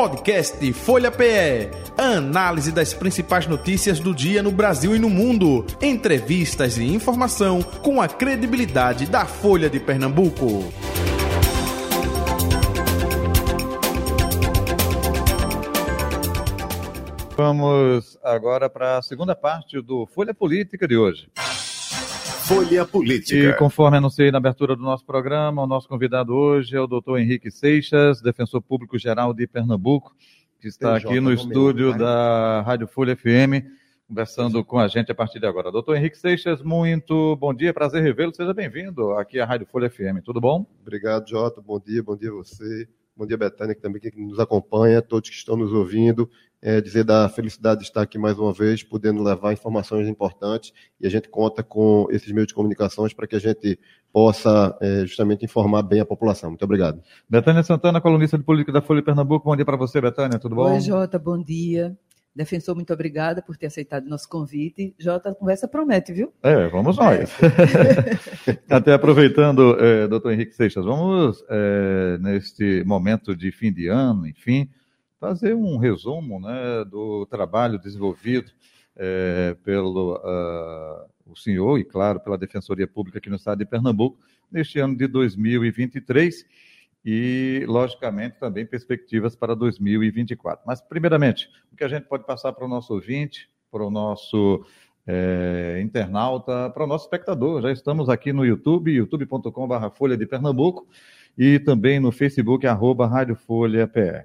Podcast Folha PE. Análise das principais notícias do dia no Brasil e no mundo. Entrevistas e informação com a credibilidade da Folha de Pernambuco. Vamos agora para a segunda parte do Folha Política de hoje. Folha Política. E conforme anunciei na abertura do nosso programa, o nosso convidado hoje é o doutor Henrique Seixas, defensor público geral de Pernambuco, que está aqui no estúdio da Rádio Folha FM, conversando com a gente a partir de agora. Doutor Henrique Seixas, muito bom dia, prazer revê-lo, seja bem-vindo aqui à Rádio Folha FM, tudo bom? Obrigado, Jota, bom dia, bom dia a você, bom dia, Betânia, que também que nos acompanha, todos que estão nos ouvindo, é, dizer da felicidade de estar aqui mais uma vez, podendo levar informações importantes e a gente conta com esses meios de comunicações para que a gente possa é, justamente informar bem a população. Muito obrigado. Betânia Santana, colunista de política da Folha de Pernambuco. Bom dia para você, Betânia, tudo bom? Oi, Jota, bom dia. Defensor, muito obrigada por ter aceitado nosso convite. Jota, a conversa promete, viu? É, vamos nós. É. Até aproveitando, é, doutor Henrique Seixas, vamos, é, neste momento de fim de ano, enfim, fazer um resumo né, do trabalho desenvolvido é, pelo uh, o senhor e, claro, pela Defensoria Pública aqui no estado de Pernambuco neste ano de 2023 e, logicamente, também perspectivas para 2024. Mas, primeiramente, o que a gente pode passar para o nosso ouvinte, para o nosso é, internauta, para o nosso espectador. Já estamos aqui no YouTube, youtube.com.br Folha de Pernambuco e também no Facebook, arroba Rádio Folha PR.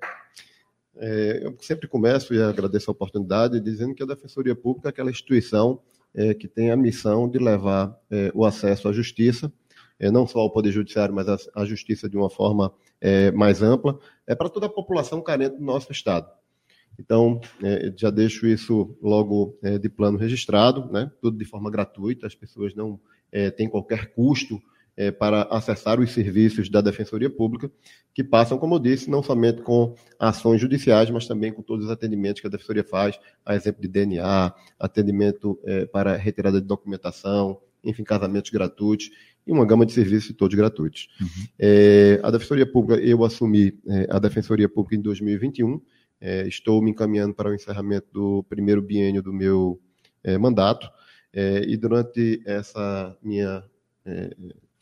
É, eu sempre começo e agradeço a oportunidade dizendo que a Defensoria Pública é aquela instituição é, que tem a missão de levar é, o acesso à justiça, é, não só ao Poder Judiciário, mas à, justiça de uma forma é, mais ampla, é para toda a população carente do nosso Estado. Então, é, já deixo isso logo de plano registrado, né? tudo de forma gratuita, as pessoas não têm qualquer custo é, para acessar os serviços da Defensoria Pública, que passam, como eu disse, não somente com ações judiciais, mas também com todos os atendimentos que a Defensoria faz, a exemplo de DNA, atendimento é, para retirada de documentação, enfim, casamentos gratuitos e uma gama de serviços todos gratuitos. Uhum. É, a Defensoria Pública, eu assumi é, a Defensoria Pública em 2021, é, estou me encaminhando para o encerramento do primeiro biênio do meu é, mandato, e durante essa minha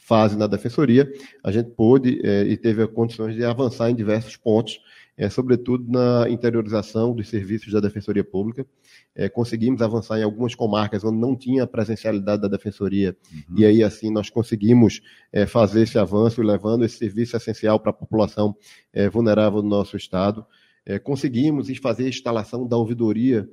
fase na defensoria, a gente pôde é, e teve condições de avançar em diversos pontos, é, sobretudo na interiorização dos serviços da defensoria pública. É, conseguimos avançar em algumas comarcas onde não tinha presencialidade da defensoria, uhum. e aí assim nós conseguimos fazer esse avanço, levando esse serviço essencial para a população vulnerável do nosso estado. conseguimos fazer a instalação da ouvidoria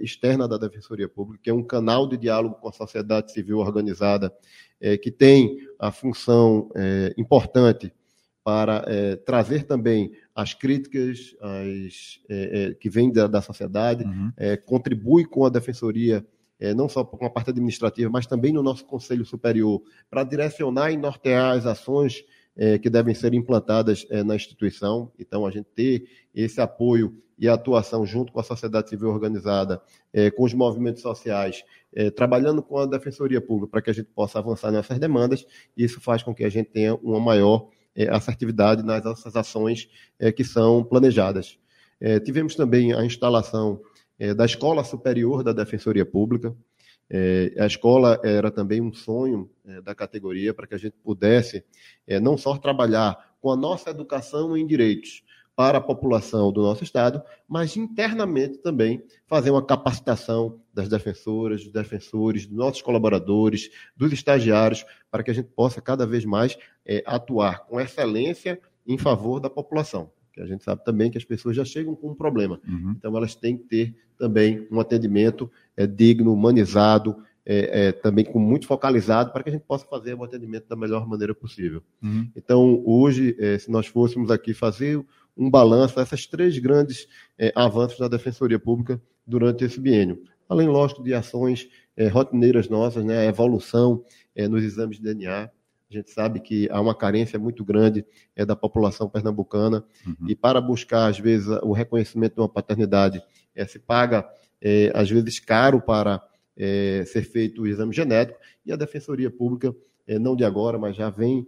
externa da Defensoria Pública, que é um canal de diálogo com a sociedade civil organizada, é, que tem a função é, importante para é, trazer também as críticas as, é, é, que vêm da, da sociedade, uhum. contribui com a Defensoria, não só com a parte administrativa, mas também no nosso Conselho Superior, para direcionar e nortear as ações que devem ser implantadas na instituição. Então, a gente ter esse apoio e atuação junto com a sociedade civil organizada, é, com os movimentos sociais, é, trabalhando com a Defensoria Pública para que a gente possa avançar nessas demandas, isso faz com que a gente tenha uma maior é, assertividade nas nossas ações é, que são planejadas. É, tivemos também a instalação é, da Escola Superior da Defensoria Pública. A escola era também um sonho da categoria para que a gente pudesse não só trabalhar com a nossa educação em direitos, para a população do nosso Estado, mas internamente também fazer uma capacitação das defensoras, dos defensores, dos nossos colaboradores, dos estagiários, para que a gente possa cada vez mais é, atuar com excelência em favor da população. Que a gente sabe também que as pessoas já chegam com um problema. Uhum. Então, elas têm que ter também um atendimento é, digno, humanizado, é, é, também com muito focalizado para que a gente possa fazer o atendimento da melhor maneira possível. Uhum. Então, hoje, é, se nós fôssemos aqui fazer um balanço dessas três grandes é, avanços da Defensoria Pública durante esse biênio. Além, lógico, de ações é, rotineiras nossas, né, a evolução nos exames de DNA. A gente sabe que há uma carência muito grande é, da população pernambucana uhum. e para buscar, às vezes, o reconhecimento de uma paternidade, é, se paga, é, às vezes, caro para é, ser feito o exame genético e a Defensoria Pública, não de agora, mas já vem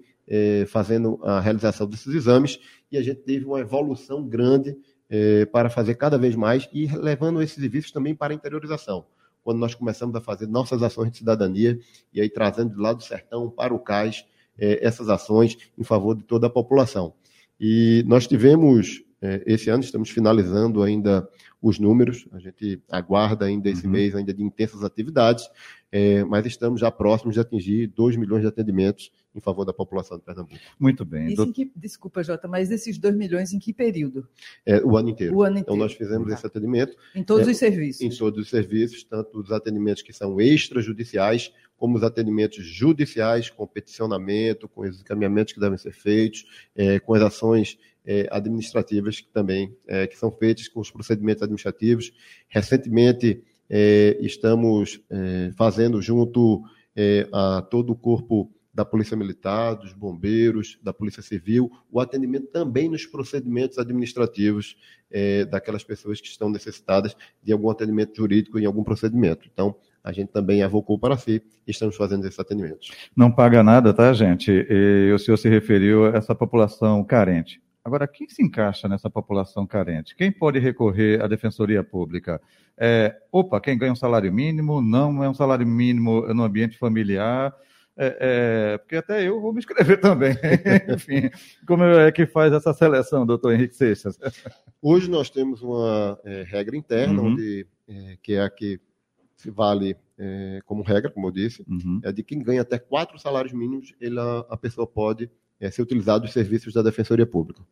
fazendo a realização desses exames e a gente teve uma evolução grande é, para fazer cada vez mais e levando esses serviços também para a interiorização. Quando nós começamos a fazer nossas ações de cidadania e aí trazendo de lá do sertão para o cais é, essas ações em favor de toda a população. E nós tivemos, é, esse ano, estamos finalizando ainda os números, a gente aguarda ainda esse uhum. mês ainda de intensas atividades, é, mas estamos já próximos de atingir 2 milhões de atendimentos em favor da população de Pernambuco. Muito bem. Do... Que, desculpa, Jota, mas esses 2 milhões em que período? É, o ano inteiro. O ano inteiro. Então, nós fizemos tá. esse atendimento. Em todos é, os serviços? Em todos os serviços, tanto os atendimentos que são extrajudiciais, como os atendimentos judiciais, com peticionamento, com os encaminhamentos que devem ser feitos, é, com as ações é, administrativas que também é, que são feitas com os procedimentos administrativos. Recentemente, é, estamos é, fazendo junto é, a todo o corpo da Polícia Militar, dos bombeiros, da Polícia Civil, o atendimento também nos procedimentos administrativos é, daquelas pessoas que estão necessitadas de algum atendimento jurídico em algum procedimento. Então, a gente também avocou para si e estamos fazendo esses atendimentos. Não paga nada, tá, gente? E o senhor se referiu a essa população carente. Agora, quem se encaixa nessa população carente? Quem pode recorrer à Defensoria Pública? É, opa, quem ganha um salário mínimo, não é um salário mínimo no ambiente familiar, é, é, porque até eu vou me inscrever também. Enfim, como é que faz essa seleção, doutor Henrique Seixas? Hoje nós temos uma é, regra interna, uhum. onde, é, que é a que se vale é, como regra, como eu disse, uhum. é de quem ganha até quatro salários mínimos, ele, a, a pessoa pode ser utilizado os serviços da Defensoria Pública.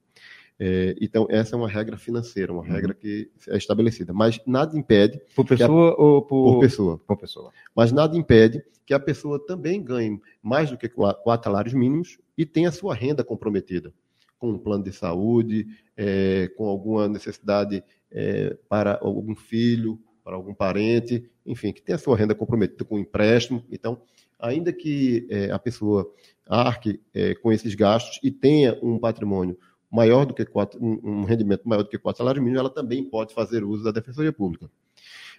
É, então, essa é uma regra financeira, uma uhum. regra que é estabelecida. Mas nada impede. Por pessoa a, ou por... por pessoa? Por pessoa. Mas nada impede que a pessoa também ganhe mais do que quatro salários mínimos e tenha sua renda comprometida, com um plano de saúde, é, com alguma necessidade é, para algum filho, para algum parente, enfim, que tenha sua renda comprometida com um empréstimo. Então, ainda que é, a pessoa arque é, com esses gastos e tenha um patrimônio maior do que quatro, um, rendimento maior do que quatro salários mínimos, ela também pode fazer uso da Defensoria Pública.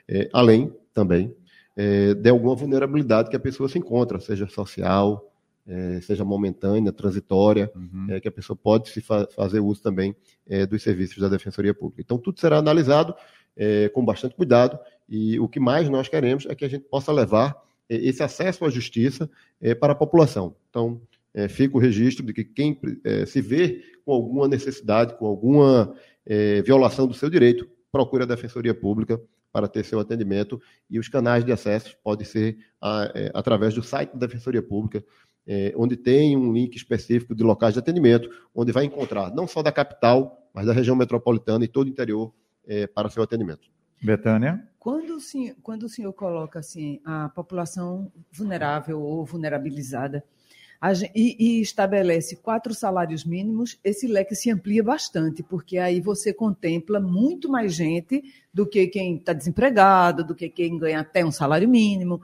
É, além, também, é, de alguma vulnerabilidade que a pessoa se encontra, seja social, é, seja momentânea, transitória, uhum. é, que a pessoa pode se fa fazer uso também é, dos serviços da Defensoria Pública. Então, tudo será analisado é, com bastante cuidado e o que mais nós queremos é que a gente possa levar é, esse acesso à justiça para a população. Então, é, fica o registro de que quem é, se vê com alguma necessidade, com alguma é, violação do seu direito, procure a Defensoria Pública para ter seu atendimento e os canais de acesso podem ser a, é, através do site da Defensoria Pública, é, onde tem um link específico de locais de atendimento, onde vai encontrar não só da capital, mas da região metropolitana e todo o interior é, para seu atendimento. Betânia? Quando o, senhor, quando o senhor coloca assim, a população vulnerável ou vulnerabilizada, e, estabelece quatro salários mínimos, esse leque se amplia bastante, porque aí você contempla muito mais gente do que quem está desempregado, do que quem ganha até um salário mínimo.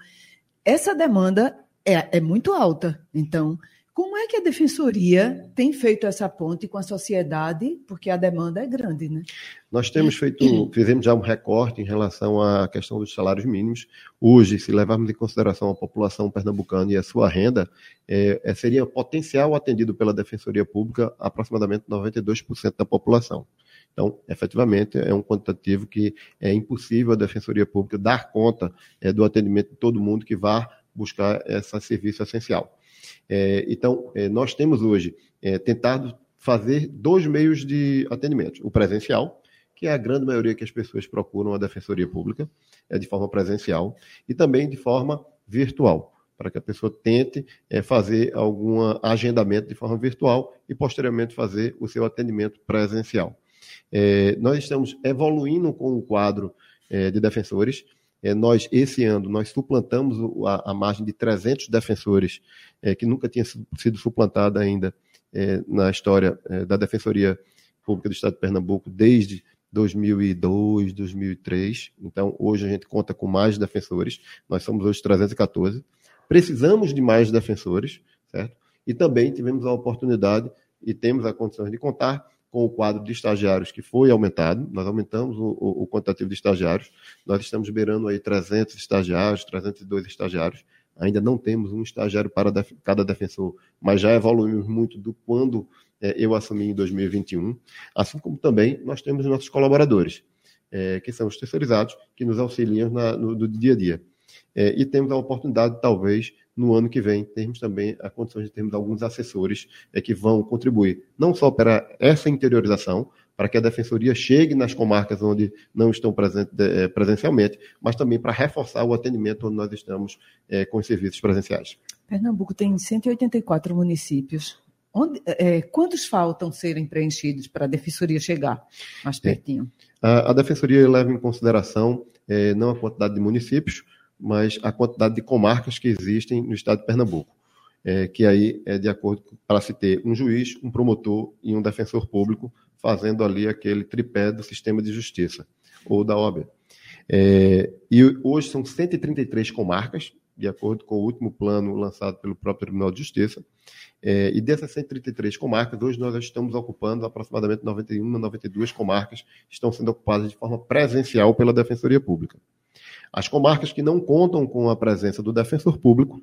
Essa demanda é, é muito alta. Então, como é que a defensoria tem feito essa ponte com a sociedade? Porque a demanda é grande, né? Nós temos feito, fizemos já um recorte em relação à questão dos salários mínimos. Hoje, se levarmos em consideração a população pernambucana e a sua renda, é, é seria potencial atendido pela Defensoria Pública aproximadamente 92% da população. Então, efetivamente, é um quantitativo que é impossível a Defensoria Pública dar conta é, do atendimento de todo mundo que vá buscar esse serviço essencial. É, então, é, nós temos hoje é, tentado fazer dois meios de atendimento: o presencial, que é a grande maioria que as pessoas procuram a Defensoria Pública, é de forma presencial, e também de forma virtual, para que a pessoa tente é, fazer algum agendamento de forma virtual e, posteriormente, fazer o seu atendimento presencial. É, nós estamos evoluindo com o quadro é, de defensores é, nós, esse ano, nós suplantamos a, a margem de 300 defensores, é, que nunca tinha sido suplantada ainda é, na história é, da Defensoria Pública do Estado de Pernambuco desde 2002, 2003. Então, hoje a gente conta com mais defensores. Nós somos hoje 314. Precisamos de mais defensores, certo? E também tivemos a oportunidade e temos a condição de contar com o quadro de estagiários que foi aumentado, nós aumentamos o, o, o, quantitativo de estagiários, nós estamos beirando aí 300 estagiários, 302 estagiários, ainda não temos um estagiário para def cada defensor, mas já evoluímos muito do quando é, eu assumi em 2021, assim como também nós temos nossos colaboradores, é, que são os terceirizados, que nos auxiliam na, no, no dia a dia. É, e temos a oportunidade, talvez, no ano que vem, termos também a condição de termos alguns assessores é, que vão contribuir, não só para essa interiorização, para que a defensoria chegue nas comarcas onde não estão presentes é, presencialmente, mas também para reforçar o atendimento onde nós estamos é, com os serviços presenciais. Pernambuco tem 184 municípios. Onde, é, quantos faltam serem preenchidos para a defensoria chegar mais pertinho? A, a defensoria leva em consideração é, não a quantidade de municípios, mas a quantidade de comarcas que existem no estado de Pernambuco. É, que aí é de acordo para se ter um juiz, um promotor e um defensor público fazendo ali aquele tripé do sistema de justiça ou da OAB. É, e hoje são 133 comarcas, de acordo com o último plano lançado pelo próprio Tribunal de Justiça. É, e dessas 133 comarcas, hoje nós estamos ocupando aproximadamente 91 92 comarcas, estão sendo ocupadas de forma presencial pela Defensoria Pública. As comarcas que não contam com a presença do defensor público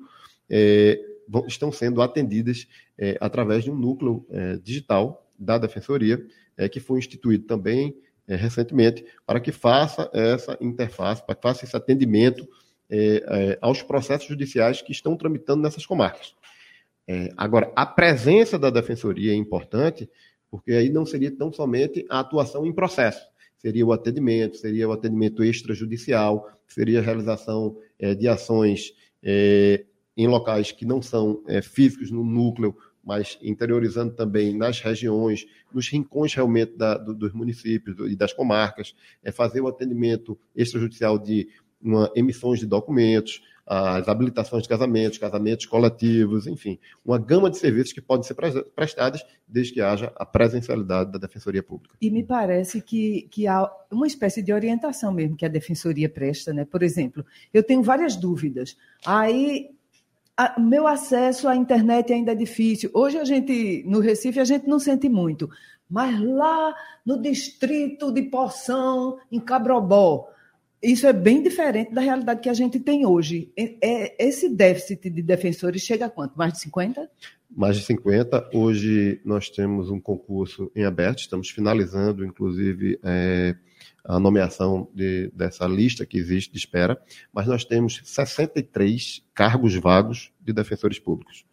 é, vão, estão sendo atendidas é, através de um núcleo é, digital da Defensoria, é, que foi instituído também é, recentemente, para que faça essa interface, para que faça esse atendimento é, aos processos judiciais que estão tramitando nessas comarcas. agora, a presença da Defensoria é importante, porque aí não seria tão somente a atuação em processo, seria o atendimento, seria o atendimento extrajudicial, seria a realização é, de ações é, em locais que não são é, físicos no núcleo, mas interiorizando também nas regiões, nos rincões realmente da, do, dos municípios e das comarcas, é fazer o atendimento extrajudicial de uma, emissões de documentos, as habilitações de casamentos, casamentos coletivos, enfim, uma gama de serviços que podem ser prestados desde que haja a presencialidade da Defensoria Pública. E me parece que, que há uma espécie de orientação mesmo que a Defensoria presta, né? Por exemplo, eu tenho várias dúvidas. Aí meu acesso à internet ainda é difícil. Hoje a gente, no Recife, a gente não sente muito. Mas lá no distrito de Poção, em Cabrobó, isso é bem diferente da realidade que a gente tem hoje. É, esse déficit de defensores chega a quanto? Mais de 50? Mais de 50. Hoje nós temos um concurso em aberto, estamos finalizando, inclusive, é, a nomeação de, dessa lista que existe de espera, mas nós temos 63 cargos vagos de defensores públicos.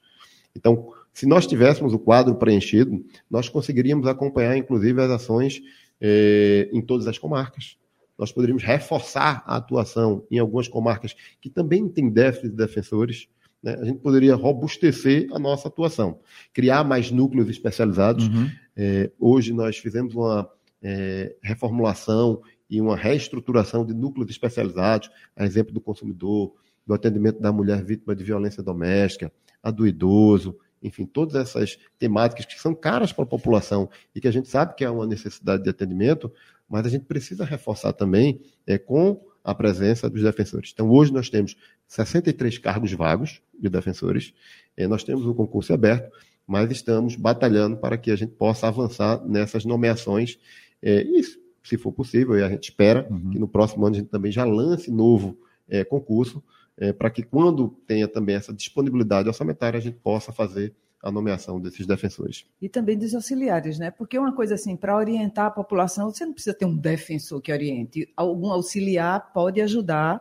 Então, se nós tivéssemos o quadro preenchido, nós conseguiríamos acompanhar, inclusive, as ações é, em todas as comarcas nós poderíamos reforçar a atuação em algumas comarcas que também têm déficit de defensores. Né? A gente poderia robustecer a nossa atuação, criar mais núcleos especializados. Uhum. É, hoje nós fizemos uma é, reformulação e uma reestruturação de núcleos especializados, a exemplo do consumidor, do atendimento da mulher vítima de violência doméstica, a do idoso, enfim, todas essas temáticas que são caras para a população e que a gente sabe que há uma necessidade de atendimento, mas a gente precisa reforçar também é, com a presença dos defensores. Então, hoje nós temos 63 cargos vagos de defensores, é, nós temos um concurso aberto, mas estamos batalhando para que a gente possa avançar nessas nomeações. É, e, se for possível, e a gente espera uhum. que no próximo ano a gente também já lance novo é, concurso, é, para que quando tenha também essa disponibilidade orçamentária, a gente possa fazer a nomeação desses defensores. E também dos auxiliares, né? Porque uma coisa assim, para orientar a população, você não precisa ter um defensor que oriente. Algum auxiliar pode ajudar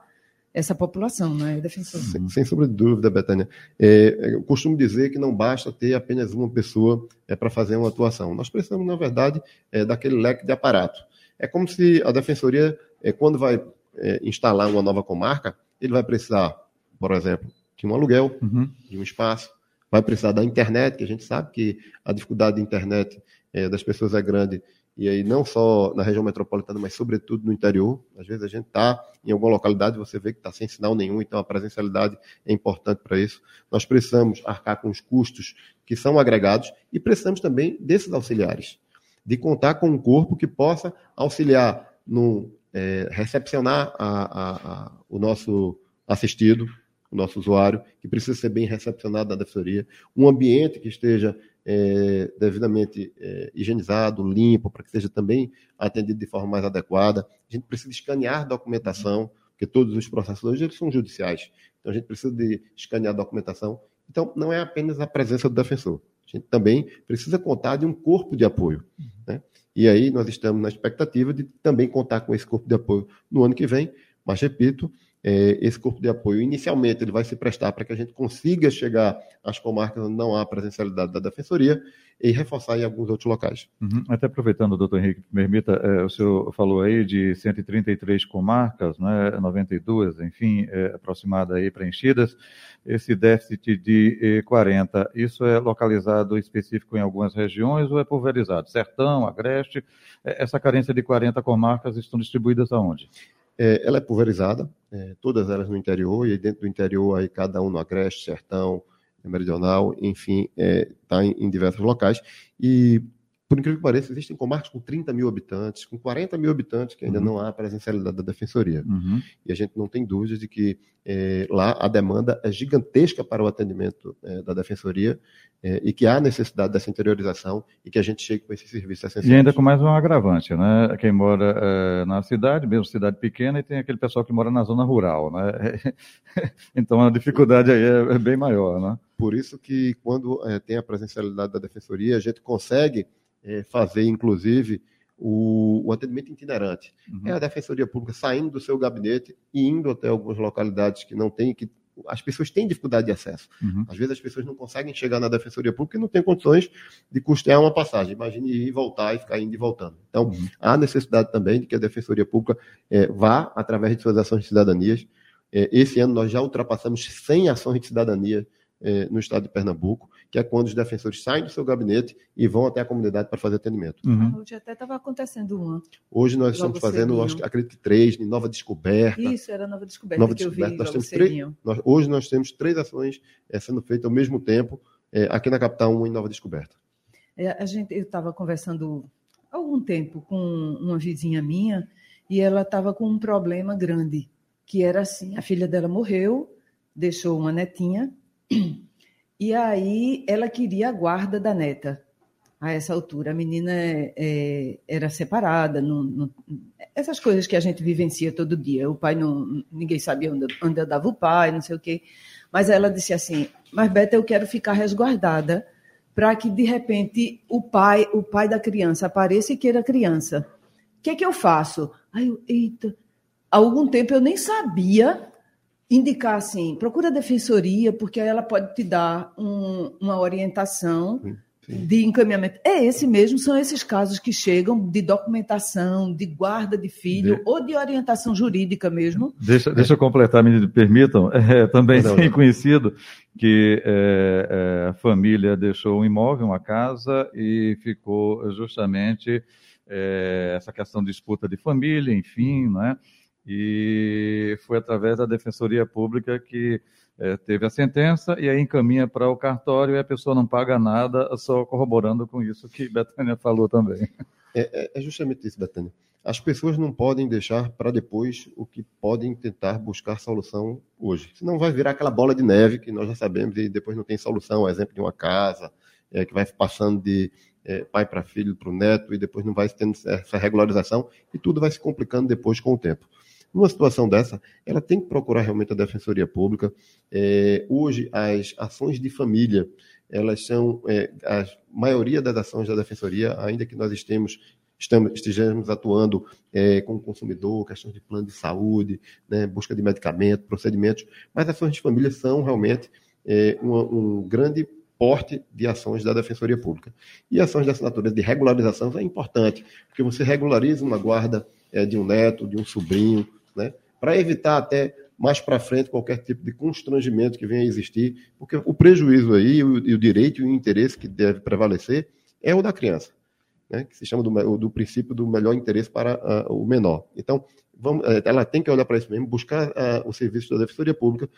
essa população, não é, defensor? Sem, sem sombra de dúvida, Betânia. É, eu costumo dizer que não basta ter apenas uma pessoa é, para fazer uma atuação. Nós precisamos, na verdade, é, daquele leque de aparato. É como se a defensoria, é, quando vai é, instalar uma nova comarca, ele vai precisar, por exemplo, de um aluguel, uhum. de um espaço, vai precisar da internet, que a gente sabe que a dificuldade da internet é, das pessoas é grande, e aí não só na região metropolitana, mas sobretudo no interior. Às vezes a gente está em alguma localidade, você vê que está sem sinal nenhum, então a presencialidade é importante para isso. Nós precisamos arcar com os custos que são agregados e precisamos também desses auxiliares, de contar com um corpo que possa auxiliar no é, recepcionar a, a, a, o nosso assistido, o nosso usuário, que precisa ser bem recepcionado na defensoria, um ambiente que esteja é, devidamente é, higienizado, limpo, para que seja também atendido de forma mais adequada. A gente precisa escanear documentação, porque todos os processos hoje eles são judiciais. Então a gente precisa de escanear documentação. Então não é apenas a presença do defensor, A gente também precisa contar de um corpo de apoio. Né? E aí nós estamos na expectativa de também contar com esse corpo de apoio no ano que vem, mas repito, é, esse corpo de apoio, inicialmente, ele vai se prestar para que a gente consiga chegar às comarcas onde não há presencialidade da Defensoria e reforçar em alguns outros locais. Uhum. Até aproveitando, doutor Henrique, permita, é, o senhor falou aí de 133 comarcas, né, 92, enfim, é, aproximada aí preenchidas, esse déficit de 40, isso é localizado específico em algumas regiões ou é pulverizado? Sertão, Agreste, é, essa carência de 40 comarcas estão distribuídas aonde? É, ela é pulverizada, é, todas elas no interior, e dentro do interior, aí cada um no Agreste, Sertão, Meridional, enfim, está é, em, em, diversos locais. E, por incrível que pareça, existem comarcas com 30 mil habitantes, com 40 mil habitantes, que ainda uhum. não há presencialidade da Defensoria. Uhum. E a gente não tem dúvidas de que é, lá a demanda é gigantesca para o atendimento é, da Defensoria é, e que há necessidade dessa interiorização e que a gente chegue com esse serviço essencial. E ainda com mais um agravante, né? Quem mora na cidade, mesmo cidade pequena, e tem aquele pessoal que mora na zona rural, né? então a dificuldade aí é, é, bem maior, né? Por isso que quando tem a presencialidade da Defensoria, a gente consegue fazer, inclusive, o, o atendimento itinerante. Uhum. É a Defensoria Pública saindo do seu gabinete e indo até algumas localidades que não tem, que as pessoas têm dificuldade de acesso. Uhum. Às vezes as pessoas não conseguem chegar na Defensoria Pública e não têm condições de custear uma passagem. Imagine ir e voltar e ficar indo e voltando. Então, uhum. há necessidade também de que a Defensoria Pública é, vá, através de suas ações de cidadanias. É, esse ano nós já ultrapassamos 100 ações de cidadania é, no estado de Pernambuco que é quando os defensores saem do seu gabinete e vão até a comunidade para fazer atendimento. Uhum. Hoje até estava acontecendo uma. Hoje nós estamos fazendo, acho, acredito que três, em Nova Descoberta. Isso, era Nova Descoberta Nova que Descoberta. eu vi, nós temos três, nós, Hoje nós temos três ações é, sendo feitas ao mesmo tempo, é, aqui na capital, uma em Nova Descoberta. É, a gente, eu estava conversando há algum tempo com uma vizinha minha e ela estava com um problema grande, que era assim, a filha dela morreu, deixou uma netinha e aí ela queria a guarda da neta. A essa altura, a menina é, era separada, não, não, essas coisas que a gente vivencia todo dia. O pai não, ninguém sabia onde, onde andava o pai, não sei o quê. Mas ela disse assim: "Mas Beta, eu quero ficar resguardada para que de repente o pai, o pai da criança apareça e queira a criança. O que é que eu faço? Aí eu, eita, há algum tempo eu nem sabia indicar assim, procura a defensoria, porque ela pode te dar um, uma orientação Sim. de encaminhamento. É esse mesmo, são esses casos que chegam de documentação, de guarda de filho de... ou de orientação jurídica mesmo. Deixa, deixa eu completar, me permitam, é, também não, sim conhecido que é, é, a família deixou um imóvel, uma casa, e ficou justamente é, essa questão de disputa de família, enfim, não é? E foi através da Defensoria Pública que é, teve a sentença e aí encaminha para o cartório e a pessoa não paga nada, só corroborando com isso que Betânia falou também. É, é, é justamente isso, Betânia. As pessoas não podem deixar para depois o que podem tentar buscar solução hoje. Senão vai virar aquela bola de neve que nós já sabemos e depois não tem solução. Exemplo de uma casa é, que vai passando de é, pai para filho, para o neto, e depois não vai tendo essa regularização, e tudo vai se complicando depois com o tempo. Numa situação dessa, ela tem que procurar realmente a Defensoria Pública. É, hoje, as ações de família, elas são, é, a maioria das ações da Defensoria, ainda que nós estemos, estejamos atuando é, com o consumidor, questões de plano de saúde, né, busca de medicamento, procedimentos, mas ações de família são realmente é, um, grande porte de ações da Defensoria Pública. E ações de assinatura de regularização é importante, porque você regulariza uma guarda é, de um neto, de um sobrinho, né? para evitar até mais para frente qualquer tipo de constrangimento que venha a existir, porque o prejuízo aí, o, e o direito e o interesse que deve prevalecer é o da criança, né? que se chama do, do princípio do melhor interesse para o menor. Então, vamos, uh, ela tem que olhar para isso mesmo, buscar o serviço da Defensoria Pública,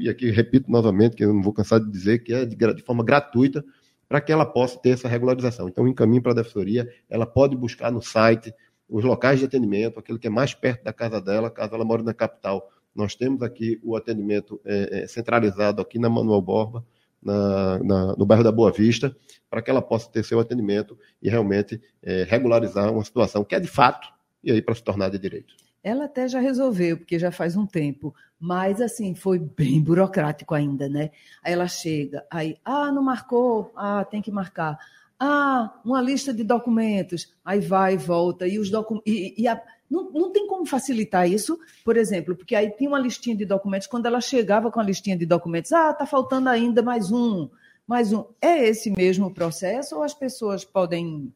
e aqui repito novamente, que eu não vou cansar de dizer, que é de, de forma gratuita, para que ela possa ter essa regularização. Então, encaminho para a Defensoria, ela pode buscar no site, os locais de atendimento, aquilo que é mais perto da casa dela, caso ela more na capital. Nós temos aqui o atendimento é, é, centralizado aqui na Manuel Borba, na, na, no bairro da Boa Vista, para que ela possa ter seu atendimento e realmente é, regularizar uma situação que é de fato e aí para se tornar de direito. Ela até já resolveu, porque já faz um tempo, mas assim, foi bem burocrático ainda, né? Aí ela chega, aí, ah, não marcou, ah, tem que marcar. Ah, uma lista de documentos, aí vai e volta, e os documentos. E, e a... não, não tem como facilitar isso, por exemplo, porque aí tinha uma listinha de documentos, quando ela chegava com a listinha de documentos, ah, tá faltando ainda mais um, mais um. É esse mesmo processo ou as pessoas podem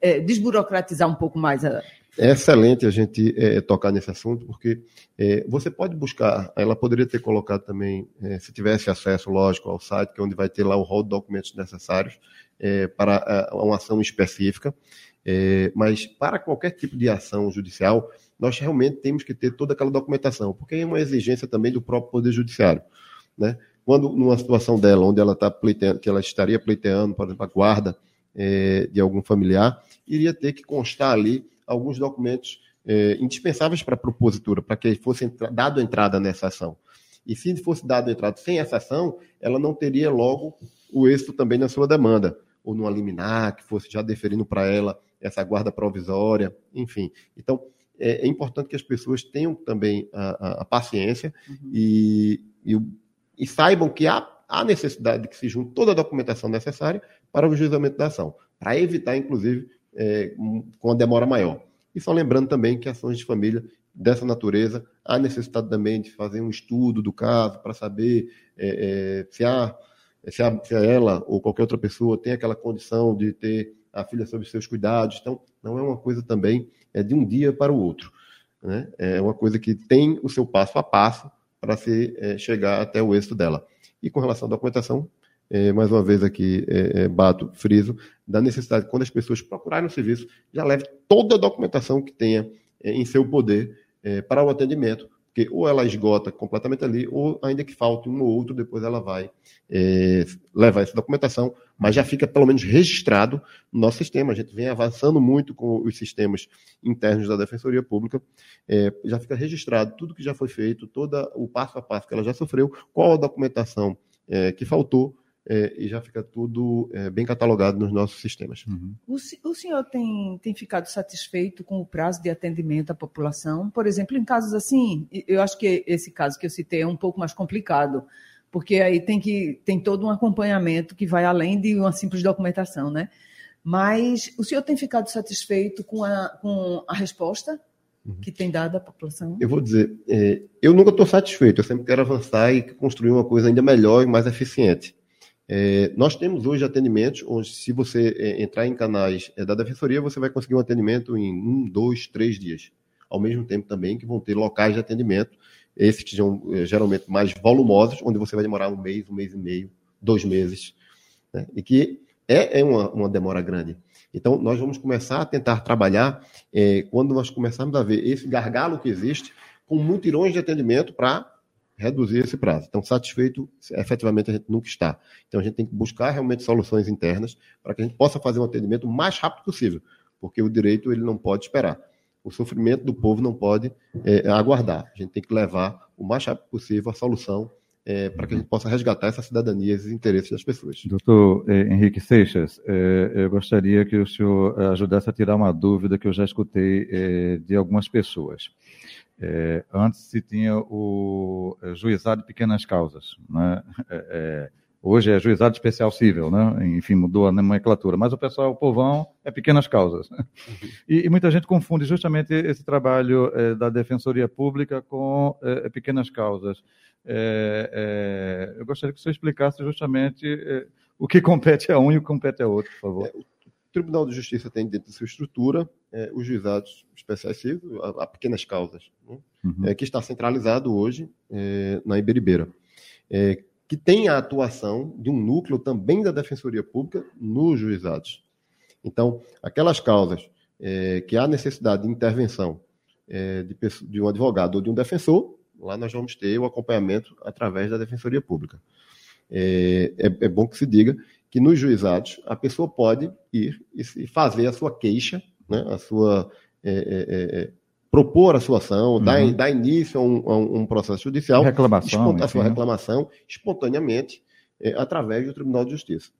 é, desburocratizar um pouco mais a, é excelente a gente é, tocar nesse assunto, porque é, você pode buscar, ela poderia ter colocado também, é, se tivesse acesso, lógico, ao site, que é onde vai ter lá o rol de documentos necessários é, para é, uma ação específica, é, mas para qualquer tipo de ação judicial, nós realmente temos que ter toda aquela documentação, porque é uma exigência também do próprio Poder Judiciário. Né? Quando, numa situação dela, onde ela está pleiteando, que ela estaria pleiteando, por exemplo, a guarda de algum familiar, iria ter que constar ali alguns documentos é, indispensáveis para a propositura, para que fosse dado entrada nessa ação. E se fosse dado entrada sem essa ação, ela não teria logo o êxito também na sua demanda, ou no liminar, que fosse já deferindo para ela essa guarda provisória, enfim. Então, é, é, importante que as pessoas tenham também a, a, a paciência uhum. e, e, e, saibam que há, há necessidade de que se junte toda a documentação necessária para o juizamento da ação, para evitar, inclusive, é, com a demora maior. E só lembrando também que ações de família dessa natureza, há necessidade também de fazer um estudo do caso para saber é, é, se, há, se, há, se ela ou qualquer outra pessoa tem aquela condição de ter a filha sob seus cuidados. Então, não é uma coisa também é de um dia para o outro. Né? É uma coisa que tem o seu passo a passo para se é, chegar até o êxito dela. E com relação à documentação, é, mais uma vez aqui é, é, bato, friso, da necessidade, quando as pessoas procurarem o serviço, já leve toda a documentação que tenha é, em seu poder é, para o atendimento, porque ou ela esgota completamente ali, ou ainda que falte um ou outro, depois ela vai é, levar essa documentação, mas já fica pelo menos registrado no nosso sistema. A gente vem avançando muito com os sistemas internos da Defensoria Pública, é, já fica registrado tudo que já foi feito, todo o passo a passo que ela já sofreu, qual a documentação é, que faltou, é, e já fica tudo é, bem catalogado nos nossos sistemas. Uhum. O, o, senhor tem, tem ficado satisfeito com o prazo de atendimento à população? Por exemplo, em casos assim, eu acho que esse caso que eu citei é um pouco mais complicado, porque aí tem, que, tem todo um acompanhamento que vai além de uma simples documentação, né? Mas o senhor tem ficado satisfeito com a, com a resposta uhum. que tem dado à população? Eu vou dizer, é, eu nunca estou satisfeito, eu sempre quero avançar e construir uma coisa ainda melhor e mais eficiente. É, nós temos hoje atendimentos onde, se você é, entrar em canais é, da Defensoria, você vai conseguir um atendimento em um, dois, três dias. Ao mesmo tempo também que vão ter locais de atendimento, esses que são é, geralmente mais volumosos, onde você vai demorar um mês, um mês e meio, dois meses. Né? E que é, é uma, uma, demora grande. Então, nós vamos começar a tentar trabalhar, é, quando nós começarmos a ver esse gargalo que existe, com mutirões de atendimento para reduzir esse prazo. Então, satisfeito, efetivamente, a gente nunca está. Então, a gente tem que buscar realmente soluções internas para que a gente possa fazer um atendimento o mais rápido possível, porque o direito ele não pode esperar. O sofrimento do povo não pode é, aguardar. A gente tem que levar o mais rápido possível a solução é, para que a gente possa resgatar essa cidadania, esses interesses das pessoas. Doutor eh, Henrique Seixas, eh, eu gostaria que o senhor ajudasse a tirar uma dúvida que eu já escutei de algumas pessoas. É, antes se tinha o é, juizado de pequenas causas. Né? É, é, hoje é juizado especial civil, né? enfim, mudou a nomenclatura. Mas o pessoal, o povão, é pequenas causas. Uhum. E, e, muita gente confunde justamente esse trabalho é, da Defensoria Pública com é, pequenas causas. eu gostaria que senhor explicasse justamente o que compete a um e o que compete a outro, por favor. Tribunal de Justiça tem dentro de sua estrutura é, os juizados especiais civis, a, a pequenas causas, né? uhum. é, que está centralizado hoje é, na Iberibeira, que tem a atuação de um núcleo também da Defensoria Pública nos juizados. Então, aquelas causas que há necessidade de intervenção de, de um advogado ou de um defensor, lá nós vamos ter o acompanhamento através da Defensoria Pública. É, é, é, bom que se diga que nos juizados a pessoa pode ir e fazer a sua queixa, né, a sua é, é, é, propor a sua ação, uhum. dar, dar, início a um, a um, processo judicial, reclamação, a sua reclamação espontaneamente é, através do Tribunal de Justiça.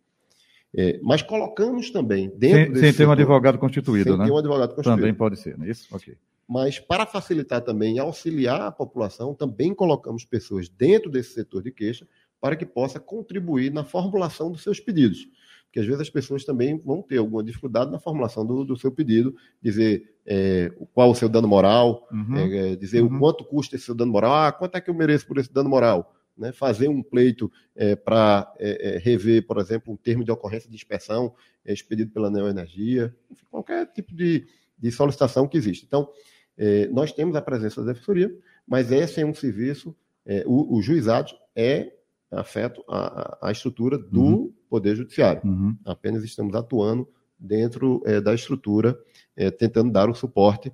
É, mas colocamos também dentro sem, sem ter um advogado constituído, sem né? Ter um advogado constituído. Também pode ser, não é isso? Ok. mas para facilitar também e auxiliar a população, também colocamos pessoas dentro desse setor de queixa para que possa contribuir na formulação dos seus pedidos. Porque às vezes as pessoas também vão ter alguma dificuldade na formulação do, do seu pedido, dizer é, qual o seu dano moral, uhum. é, dizer uhum. o quanto custa esse seu dano moral, ah, quanto é que eu mereço por esse dano moral? Né, fazer um pleito é, para é, é, rever, por exemplo, um termo de ocorrência de inspeção é, expedido pela Neoenergia, enfim, qualquer tipo de, de solicitação que existe. Então, é, nós temos a presença da defensoria, mas esse é um serviço, é, o, o, juizado é afeto à, à estrutura do uhum. Poder Judiciário. Uhum. Apenas estamos atuando dentro é, da estrutura, é, tentando dar o suporte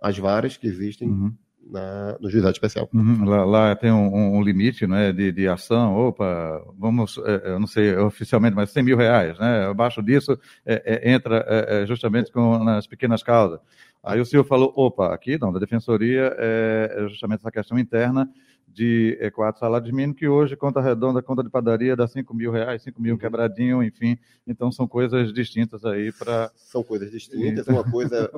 às varas que existem uhum na, no juizado especial. Uhum, lá, lá, tem um, um, limite né, de, de ação, opa, vamos, é, eu não sei oficialmente, mas 100 mil reais, né? Abaixo disso entra justamente com, nas pequenas causas. Aí o senhor falou, opa, aqui não, da defensoria é justamente essa questão interna de é, quatro salários mínimos, que hoje, conta redonda, conta de padaria, dá 5 mil reais, 5 mil uhum. quebradinho, enfim. Então são coisas distintas aí para. São coisas distintas, uma coisa.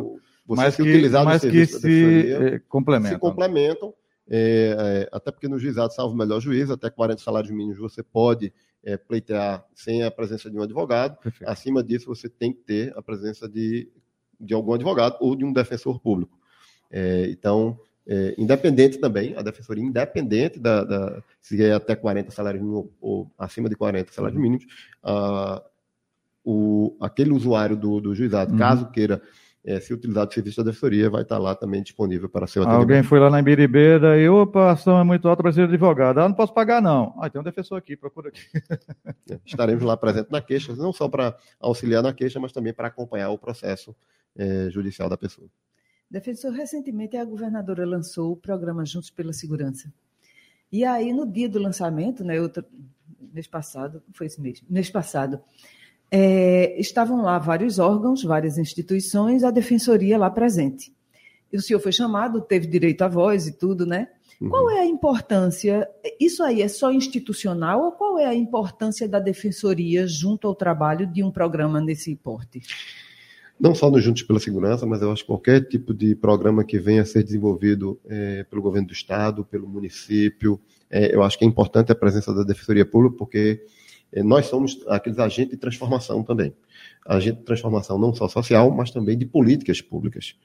Mas que, utilizar mas que se é, complementam. Se complementam. É, é, até porque no juizado, salvo o melhor juízo, até 40 salários mínimos você pode é, pleitear sem a presença de um advogado. Perfeito. Acima disso, você tem que ter a presença de, de algum advogado ou de um defensor público. É, então, é, independente também, a defensoria independente da, da, se é até 40 salários mínimos ou, acima de 40 salários uhum. mínimos, a, o, aquele usuário do, do juizado, uhum. caso queira é, se utilizar do serviço da defensoria, vai estar lá também disponível para seu atendimento. Alguém foi lá na Ibiribeira e, opa, a ação é muito alta, precisa de advogado. Ah, não posso pagar, não. Ah, tem um defensor aqui, procura aqui. É, estaremos lá presentes na queixa, não só para auxiliar na queixa, mas também para acompanhar o processo é, judicial da pessoa. Defensor, recentemente a governadora lançou o programa Juntos pela Segurança. E aí, no dia do lançamento, né, outro, mês passado, foi esse mês, mês passado, é, estavam lá vários órgãos, várias instituições, a defensoria lá presente. E o senhor foi chamado, teve direito à voz e tudo, né? Uhum. Qual é a importância? Isso aí é só institucional ou qual é a importância da defensoria junto ao trabalho de um programa nesse porte? Não só no Juntos pela Segurança, mas eu acho que qualquer tipo de programa que venha a ser desenvolvido é, pelo governo do Estado, pelo município, é, eu acho que é importante a presença da Defensoria Pública, porque é, nós somos aqueles agentes de transformação também. Agente de transformação não só social, mas também de políticas públicas.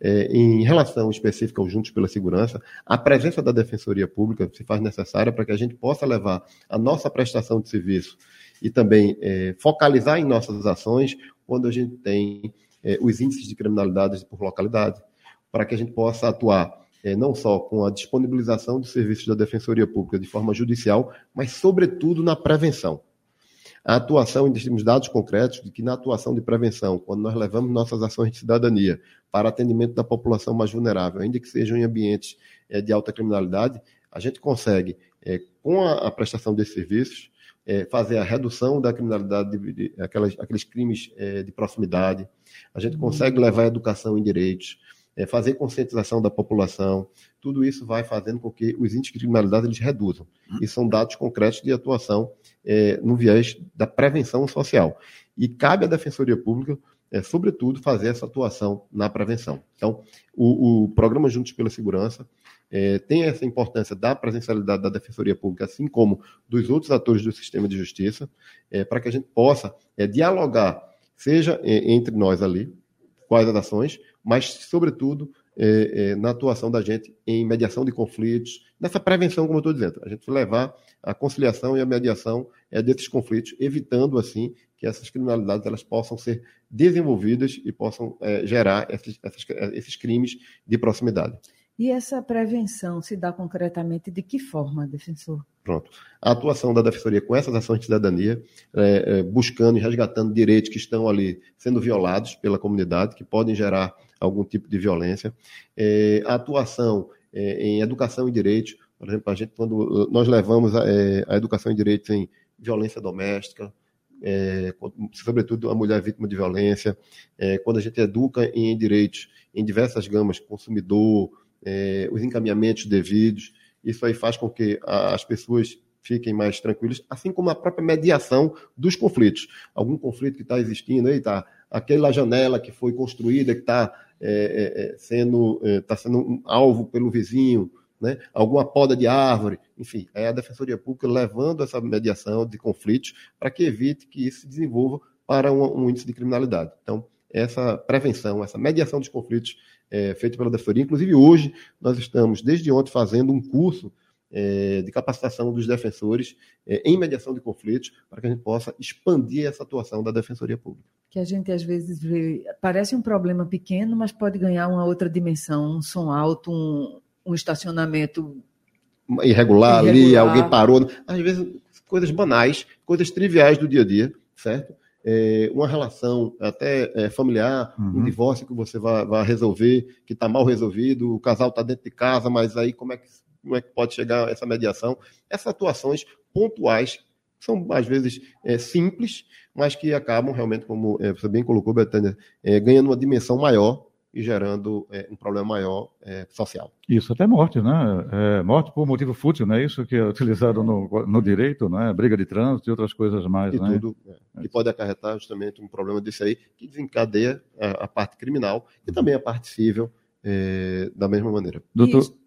É, em relação específica ao Juntos pela Segurança, a presença da Defensoria Pública se faz necessária para que a gente possa levar a nossa prestação de serviço e também é, focalizar em nossas ações quando a gente tem é, os índices de criminalidade por localidade, para que a gente possa atuar é, não só com a disponibilização de serviços da Defensoria Pública de forma judicial, mas, sobretudo, na prevenção. A atuação, e temos dados concretos de que na atuação de prevenção, quando nós levamos nossas ações de cidadania para atendimento da população mais vulnerável, ainda que sejam em ambientes é, de alta criminalidade, a gente consegue, é, com a, a, prestação desses serviços, é, fazer a redução da criminalidade, de, de, aquelas, aqueles crimes é, de proximidade, a gente consegue levar a educação em direitos, é, fazer conscientização da população, tudo isso vai fazendo com que os índices de criminalidade eles reduzam. E são dados concretos de atuação é, no viés da prevenção social. E cabe à Defensoria Pública, é, sobretudo, fazer essa atuação na prevenção. Então, o, o programa Juntos pela Segurança é, tem essa importância da presencialidade da Defensoria Pública, assim como dos outros atores do sistema de justiça, é, para que a gente possa é, dialogar, seja é, entre nós ali, quais as ações, mas, sobretudo, é, é, na atuação da gente em mediação de conflitos, nessa prevenção, como eu estou dizendo. A gente levar a conciliação e a mediação desses conflitos, evitando, assim, que essas criminalidades elas possam ser desenvolvidas e possam gerar esses, essas, esses crimes de proximidade. E essa prevenção se dá concretamente de que forma, defensor? Pronto. A atuação da Defensoria com essas ações de cidadania, é, é, buscando e resgatando direitos que estão ali sendo violados pela comunidade, que podem gerar algum tipo de violência. É, a atuação é, em educação e direitos, por exemplo, a gente, quando nós levamos a, é, a educação e direitos em violência doméstica, é, sobretudo a mulher vítima de violência, quando a gente educa em direitos em diversas gamas, consumidor, é, os encaminhamentos devidos. Isso aí faz com que as pessoas fiquem mais tranquilas, assim como a própria mediação dos conflitos. Algum conflito que está existindo aí, tá? Aquela janela que foi construída, que está é, é, sendo está sendo um alvo pelo vizinho, né? alguma poda de árvore, enfim, é a Defensoria Pública levando essa mediação de conflitos para que evite que isso se desenvolva para um, um, índice de criminalidade. Então, essa prevenção, essa mediação dos conflitos é feita pela Defensoria. Inclusive, hoje, nós estamos, desde ontem, fazendo um curso é, de capacitação dos defensores é, em mediação de conflitos, para que a gente possa expandir essa atuação da Defensoria Pública. Que a gente às vezes vê, parece um problema pequeno, mas pode ganhar uma outra dimensão, um som alto, um, um estacionamento irregular, irregular, ali, alguém parou. Às vezes, coisas banais, coisas triviais do dia a dia, certo? É, uma relação até é, familiar, uhum. um divórcio que você vai, vai resolver, que está mal resolvido, o casal está dentro de casa, mas aí como é, que, como é que pode chegar essa mediação? Essas atuações pontuais são às vezes é, simples, mas que acabam realmente, como é, você bem colocou, Betânia, é, ganhando uma dimensão maior e gerando é, um problema maior é, social. Isso, até morte, né? É, morte por motivo fútil, não é isso que é utilizado no, no direito, né? Briga de trânsito e outras coisas mais, e né? tudo, é, que pode acarretar justamente um problema desse aí, que desencadeia a, a parte criminal e também a parte civil é, da mesma maneira. Doutor... Isso.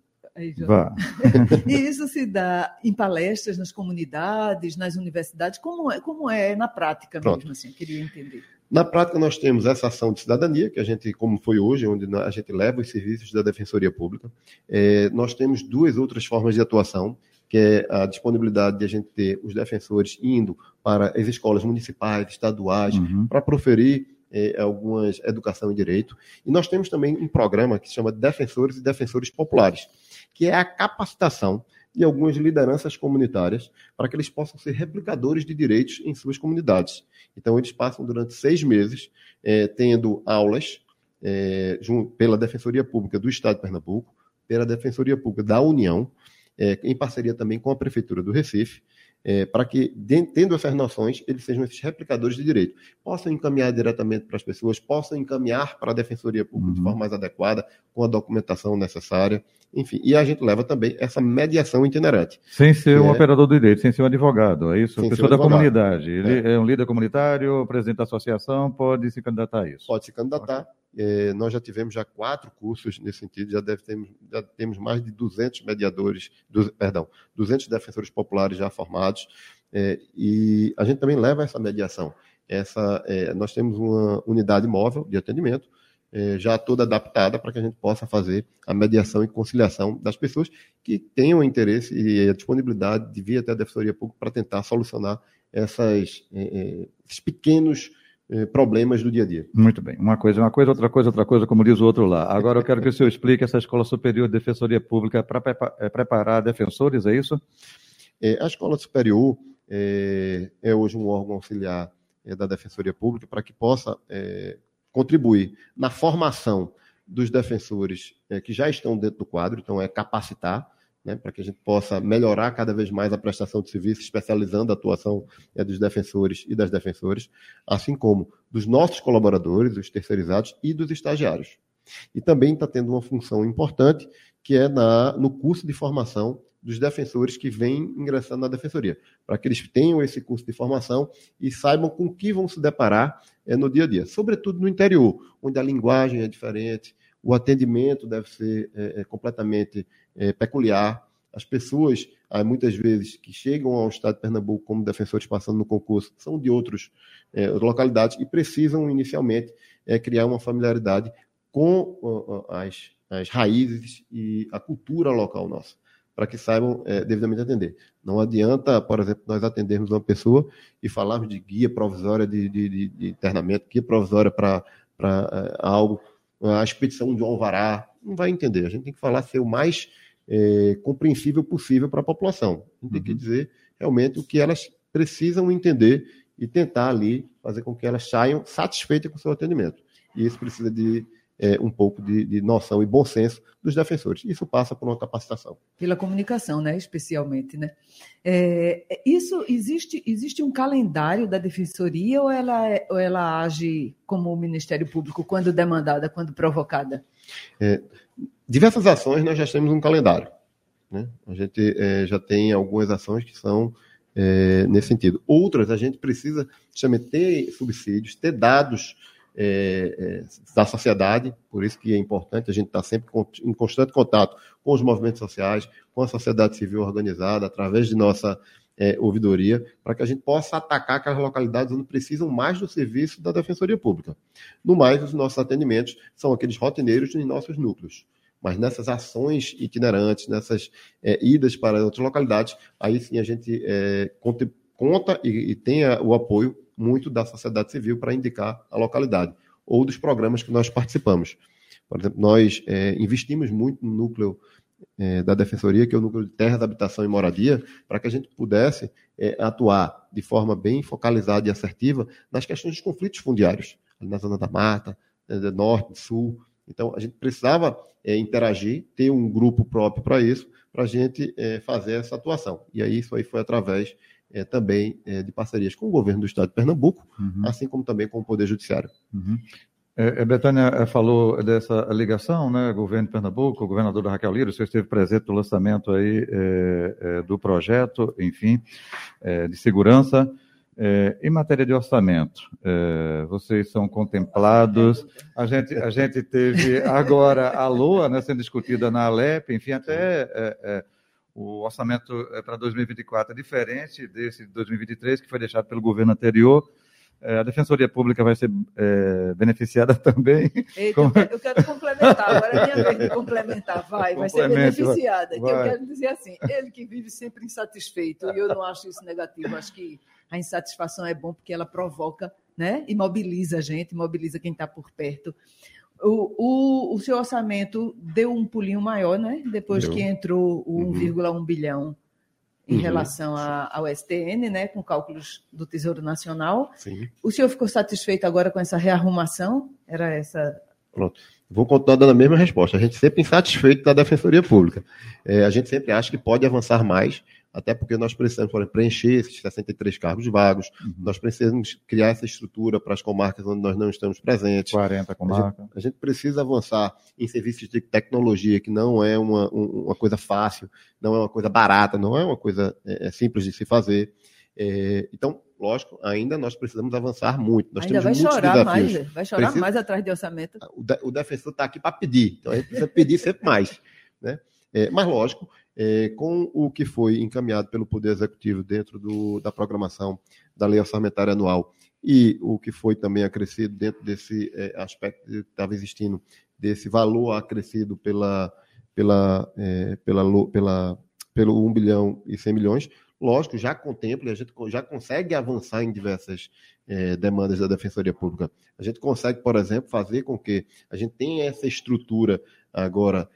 Vá. e isso se dá em palestras nas comunidades, nas universidades, como é, como é na prática Pronto. mesmo, assim, eu queria entender. Na prática, nós temos essa ação de cidadania, que a gente, como foi hoje, onde a gente leva os serviços da Defensoria Pública. É, nós temos duas outras formas de atuação, que é a disponibilidade de a gente ter os defensores indo para as escolas municipais, estaduais, uhum. para proferir é, algumas educação e direito. E nós temos também um programa que se chama Defensores e Defensores Populares, que é a capacitação de algumas lideranças comunitárias para que eles possam ser replicadores de direitos em suas comunidades. Então, eles passam durante seis meses é, tendo aulas é, pela Defensoria Pública do Estado de Pernambuco, pela Defensoria Pública da União, é, em parceria também com a Prefeitura do Recife, é, para que, tendo essas noções, eles sejam esses replicadores de direito. Possam encaminhar diretamente para as pessoas, possam encaminhar para a Defensoria Pública uhum. de forma mais adequada, com a documentação necessária, enfim. E a gente leva também essa mediação itinerante. Sem ser um é... operador do direito, sem ser um advogado, é isso? Sem Pessoa da comunidade. Ele é. é um líder comunitário, presidente da associação, pode se candidatar a isso? Pode se candidatar. É, nós já tivemos já quatro cursos nesse sentido, já, deve ter, já temos mais de 200 mediadores, do, perdão, 200 defensores populares já formados, é, e a gente também leva essa mediação. Essa, é, nós temos uma unidade móvel de atendimento, já toda adaptada para que a gente possa fazer a mediação e conciliação das pessoas que tenham interesse e a disponibilidade de vir até a Defensoria Pública para tentar solucionar essas, esses pequenos problemas do dia a dia. Muito bem. Uma coisa, uma coisa, outra coisa, outra coisa, como diz o outro lá. Agora eu quero que o senhor explique essa Escola Superior de Defensoria Pública para é preparar defensores, é isso? É, a Escola Superior é, é, hoje um órgão auxiliar é, da Defensoria Pública para que possa é, contribuir na formação dos defensores é, que já estão dentro do quadro, então é capacitar né, para que a gente possa melhorar cada vez mais a prestação de serviço, especializando a atuação é, dos defensores e das defensoras, assim como dos nossos colaboradores, os terceirizados e dos estagiários. E também está tendo uma função importante, que é na, no curso de formação dos defensores que vêm ingressando na defensoria, para que eles tenham esse curso de formação e saibam com o que vão se deparar é, no dia a dia, sobretudo no interior, onde a linguagem é diferente, o atendimento deve ser é, é, completamente é, peculiar. As pessoas, muitas vezes, que chegam ao estado de Pernambuco como defensores passando no concurso, são de outras é, localidades e precisam, inicialmente, é, criar uma familiaridade com as, as raízes e a cultura local nossa para que saibam é, devidamente atender. Não adianta, por exemplo, nós atendermos uma pessoa e falarmos de guia provisória de, de, de, de internamento, guia provisória para é, algo a expedição de um alvará, não vai entender. A gente tem que falar ser o mais é, compreensível possível para a população. A gente tem que uhum. dizer realmente o que elas precisam entender e tentar ali fazer com que elas saiam satisfeitas com o seu atendimento. E isso precisa de é, um pouco de, de, noção e bom senso dos defensores. Isso passa por uma capacitação. Pela comunicação, né? especialmente. Né? É, isso existe, existe um calendário da defensoria ou ela, é, ou ela age como o Ministério Público quando demandada, quando provocada? É, diversas ações nós já temos um calendário. Né? A gente é, já tem algumas ações que são é, nesse sentido. Outras a gente precisa justamente ter subsídios, ter dados é, é, da sociedade, por isso que é importante a gente estar sempre em constante contato com os movimentos sociais, com a sociedade civil organizada, através de nossa é, ouvidoria, para que a gente possa atacar aquelas localidades onde precisam mais do serviço da Defensoria Pública. No mais, os nossos atendimentos são aqueles rotineiros em nossos núcleos. Mas nessas ações itinerantes, nessas é, idas para outras localidades, aí sim a gente é, conta, conta e, e tem o apoio muito da sociedade civil para indicar a localidade ou dos programas que nós participamos. Por exemplo, nós é, investimos muito no núcleo é, da Defensoria, que é o núcleo de terras, habitação e moradia, para que a gente pudesse é, atuar de forma bem focalizada e assertiva nas questões dos conflitos fundiários, na zona da mata, né, norte, sul. Então, a gente precisava é, interagir, ter um grupo próprio para isso, para a gente é, fazer essa atuação. E aí, isso aí foi através é, também é, de parcerias com o governo do estado de Pernambuco, uhum. assim como também com o Poder Judiciário. Uhum. É, é Betânia é, falou dessa ligação, né? Governo de Pernambuco, o governador da Raquel Lira, o senhor esteve presente no lançamento aí é, é, do projeto, enfim, é, de segurança. É, em matéria de orçamento, vocês são contemplados. A gente, a gente teve agora a LOA né, sendo discutida na Alep, enfim, até o orçamento para 2024 é diferente desse de 2023, que foi deixado pelo governo anterior. É, a Defensoria Pública vai ser é, beneficiada também. Eita, Com... Eu quero complementar, agora é minha vez de complementar. Vai, vai ser beneficiada. Vai. Eu quero dizer assim: ele que vive sempre insatisfeito, e eu não acho isso negativo, acho que a insatisfação é bom porque ela provoca né, e mobiliza a gente, mobiliza quem está por perto. O, o, o, seu orçamento deu um pulinho maior, né? Depois deu. que entrou o 1,1 uhum. bilhão em uhum. relação a, ao STN, né, com cálculos do Tesouro Nacional. Sim. O senhor ficou satisfeito agora com essa rearrumação? Era essa. Pronto. Vou continuar dando a mesma resposta. A gente sempre insatisfeito da Defensoria Pública. É, a gente sempre acha que pode avançar mais, até porque nós precisamos exemplo, preencher esses 63 cargos vagos, uhum. nós precisamos criar essa estrutura para as comarcas onde nós não estamos presentes. 40 comarcas. A gente, a gente precisa avançar em serviços de tecnologia, que não é uma, uma coisa fácil, não é uma coisa barata, não é uma coisa é, é simples de se fazer. É, então, lógico, ainda nós precisamos avançar muito. Nós ainda temos vai chorar desafios. mais, vai chorar precisa... mais atrás de orçamento. O, de, o defensor está aqui para pedir, então a gente precisa pedir sempre mais. Né? É, mas, lógico, é, com o que foi encaminhado pelo Poder Executivo dentro do, da programação da Lei Orçamentária Anual e o que foi também acrescido dentro desse é, aspecto que estava existindo, desse valor acrescido pela, pela, é, pela, pela, pelo 1 bilhão e 100 milhões, lógico, já contempla, a gente já consegue avançar em diversas é, demandas da Defensoria Pública. A gente consegue, por exemplo, fazer com que a gente tenha essa estrutura agora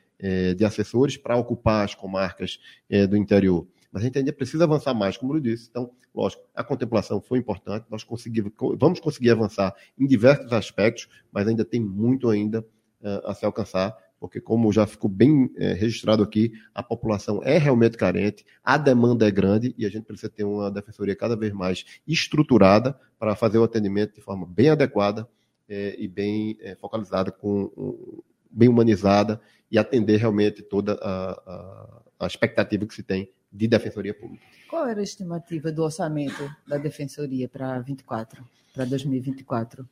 de assessores para ocupar as comarcas é, do interior. Mas a gente ainda precisa avançar mais, como eu disse. Então, lógico, a contemplação foi importante, nós conseguimos, vamos conseguir avançar em diversos aspectos, mas ainda tem muito ainda uh, a se alcançar, porque como já ficou bem é, registrado aqui, a população é realmente carente, a demanda é grande e a gente precisa ter uma defensoria cada vez mais estruturada para fazer o atendimento de forma bem adequada é, e bem é, focalizada, com, bem humanizada e atender realmente toda a, a, a expectativa que se tem de defensoria pública. Qual era a estimativa do orçamento da defensoria para 24, para 2024?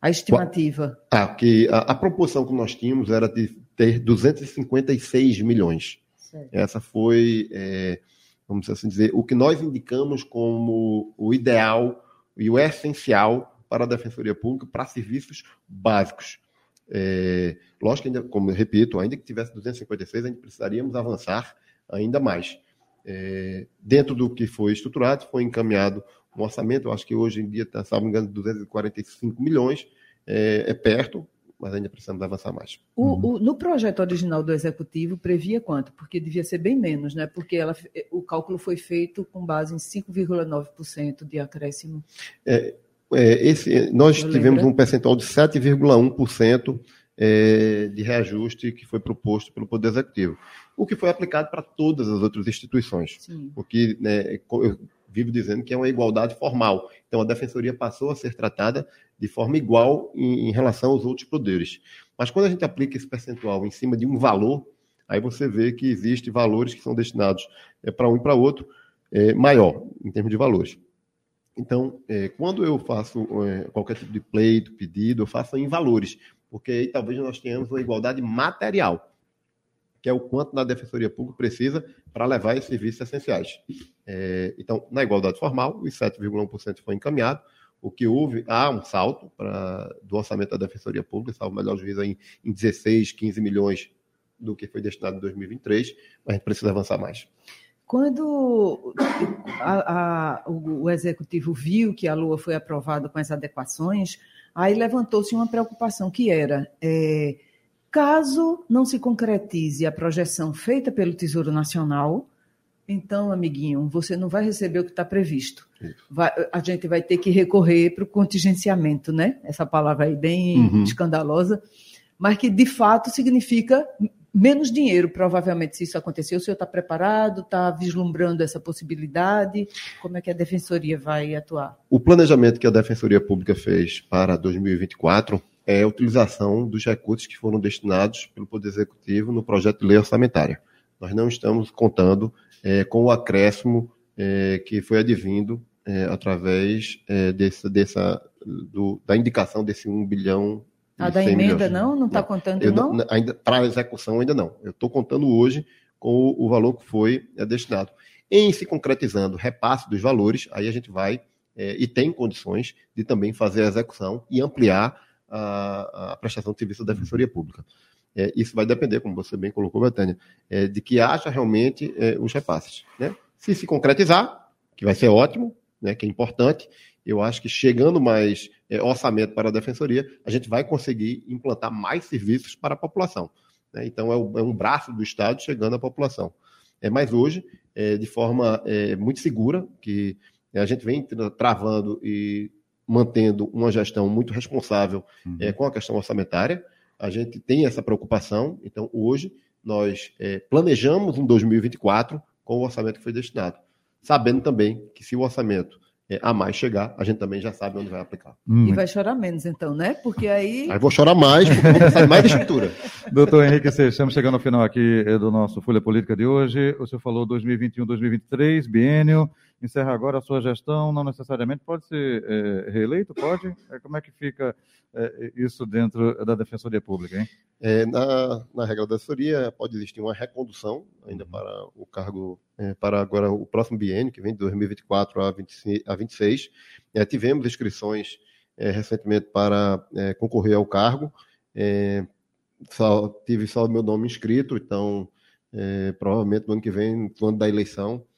A estimativa. Ah, que a, a, proporção que nós tínhamos era de ter 256 milhões. Certo. Essa foi, é, vamos assim dizer, o que nós indicamos como o ideal e o essencial para a defensoria pública para serviços básicos. É, lógico que, ainda, como eu repito, ainda que tivesse 256, a gente precisaríamos avançar ainda mais. É, dentro do que foi estruturado, foi encaminhado um orçamento, eu acho que hoje em dia está, salvo engano, 245 milhões, é, é, perto, mas ainda precisamos avançar mais. O, o, no projeto original do Executivo, previa quanto? Porque devia ser bem menos, né? Porque ela, o cálculo foi feito com base em 5,9% de acréscimo. É, é, esse, nós Eu tivemos lembro. um percentual de 7,1% é, de reajuste que foi proposto pelo Poder Executivo, o que foi aplicado para todas as outras instituições, Sim. porque né, eu vivo dizendo que é uma igualdade formal. Então, a Defensoria passou a ser tratada de forma igual em, em relação aos outros poderes. Mas quando a gente aplica esse percentual em cima de um valor, aí você vê que existem valores que são destinados é, para um e para outro é, maior, em termos de valores. Então, é, quando eu faço é, qualquer tipo de pleito, pedido, eu faço em valores, porque aí talvez nós tenhamos uma igualdade material, que é o quanto na Defensoria Pública precisa para levar esses serviços essenciais. É, então, na igualdade formal, os 7,1% foi encaminhado, o que houve, há um salto pra, do orçamento da Defensoria Pública, salvo melhor juízo em, em 16, 15 milhões do que foi destinado em 2023, mas a gente precisa avançar mais. Quando a, a, o, o, executivo viu que a Lua foi aprovada com as adequações, aí levantou-se uma preocupação que era é, caso não se concretize a projeção feita pelo Tesouro Nacional, então, amiguinho, você não vai receber o que está previsto. Vai, a gente vai ter que recorrer para o contingenciamento, né? Essa palavra aí bem uhum. escandalosa, mas que de fato significa menos dinheiro, provavelmente, se isso acontecer. O senhor está preparado? Está vislumbrando essa possibilidade? Como é que a Defensoria vai atuar? O planejamento que a Defensoria Pública fez para 2024 é a utilização dos recursos que foram destinados pelo Poder Executivo no projeto de lei orçamentária. Nós não estamos contando é, com o acréscimo é, que foi advindo é, através é, desse, dessa, do, da indicação desse 1 bilhão. A da emenda milhões. não? Não está contando, eu, não? Ainda para execução ainda não. Eu estou contando hoje com o, o, valor que foi é, destinado. Em se concretizando repasse dos valores, aí a gente vai é, e tem condições de também fazer a execução e ampliar a, a prestação de serviço da Defensoria Pública. É, isso vai depender, como você bem colocou, Betânia, é, de que haja realmente é, os repasses. Né? Se se concretizar, que vai ser ótimo, né, que é importante, eu acho que chegando mais é, orçamento para a Defensoria, a gente vai conseguir implantar mais serviços para a população. Né? Então, é, o, é, um braço do Estado chegando à população. É, mas hoje, é, de forma é, muito segura, que a gente vem travando e mantendo uma gestão muito responsável uhum. com a questão orçamentária, a gente tem essa preocupação. Então, hoje, nós é, planejamos um 2024 com o orçamento que foi destinado, sabendo também que se o orçamento é, a mais chegar, a gente também já sabe onde vai aplicar. Hum. E vai chorar menos, então, né? Porque aí. Aí vou chorar mais, porque sai mais de estrutura. Doutor Henrique estamos chegando ao final aqui eh, do nosso Folha Política de hoje. O senhor falou 2021, 2023, biênio encerra agora a sua gestão, não necessariamente pode ser é, reeleito, pode? É, como é que fica é, isso dentro da Defensoria Pública, hein? É, na, na regra da Defensoria pode existir uma recondução ainda para o cargo, é, para agora o próximo biênio, que vem de 2024 a, 20, a 26. É, tivemos inscrições recentemente para concorrer ao cargo, só, tive só o meu nome inscrito, então provavelmente no ano que vem, no ano da eleição, é,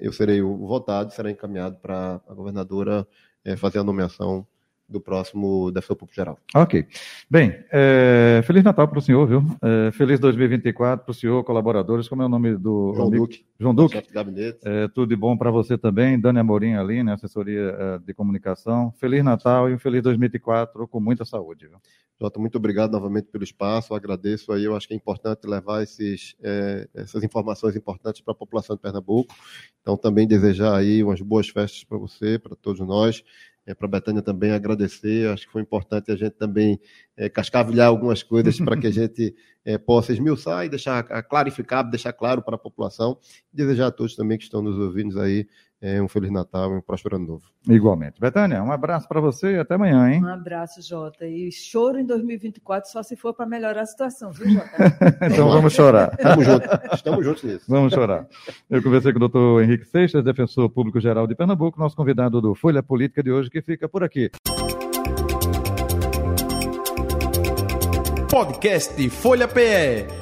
eu serei o votado, será encaminhado para a governadora é, fazer a nomeação do próximo defensor público geral. Ok. Bem, é, Feliz Natal para o senhor, viu? É, feliz 2024 para o senhor, colaboradores. Como é o nome do. João amigo? Duque. João Duque. Chefe de gabinete. É, tudo de bom para você também. Dani Amorim ali, né? Assessoria é, de comunicação. Feliz Natal e um feliz 2024 com muita saúde, viu? Jota, muito obrigado novamente pelo espaço. Eu agradeço aí. Eu acho que é importante levar esses, é, essas informações importantes para a população de Pernambuco. Então, também desejar aí umas boas festas para você, para todos nós é, para a Betânia também agradecer. Acho que foi importante a gente também é, cascavilhar algumas coisas para que a gente é, possa esmiuçar e deixar clarificado, deixar claro para a população. Desejar a todos também que estão nos ouvindo aí um Feliz Natal e um próspero ano novo. Igualmente. Betânia, um abraço para você e até amanhã, hein? Um abraço, Jota. E choro em 2024 só se for para melhorar a situação, viu, Jota? então vamos chorar. Estamos juntos. Estamos juntos nisso. Vamos chorar. Eu conversei com o doutor Henrique Seixas, defensor público geral de Pernambuco, nosso convidado do Folha Política de hoje, que fica por aqui. Podcast Folha PE.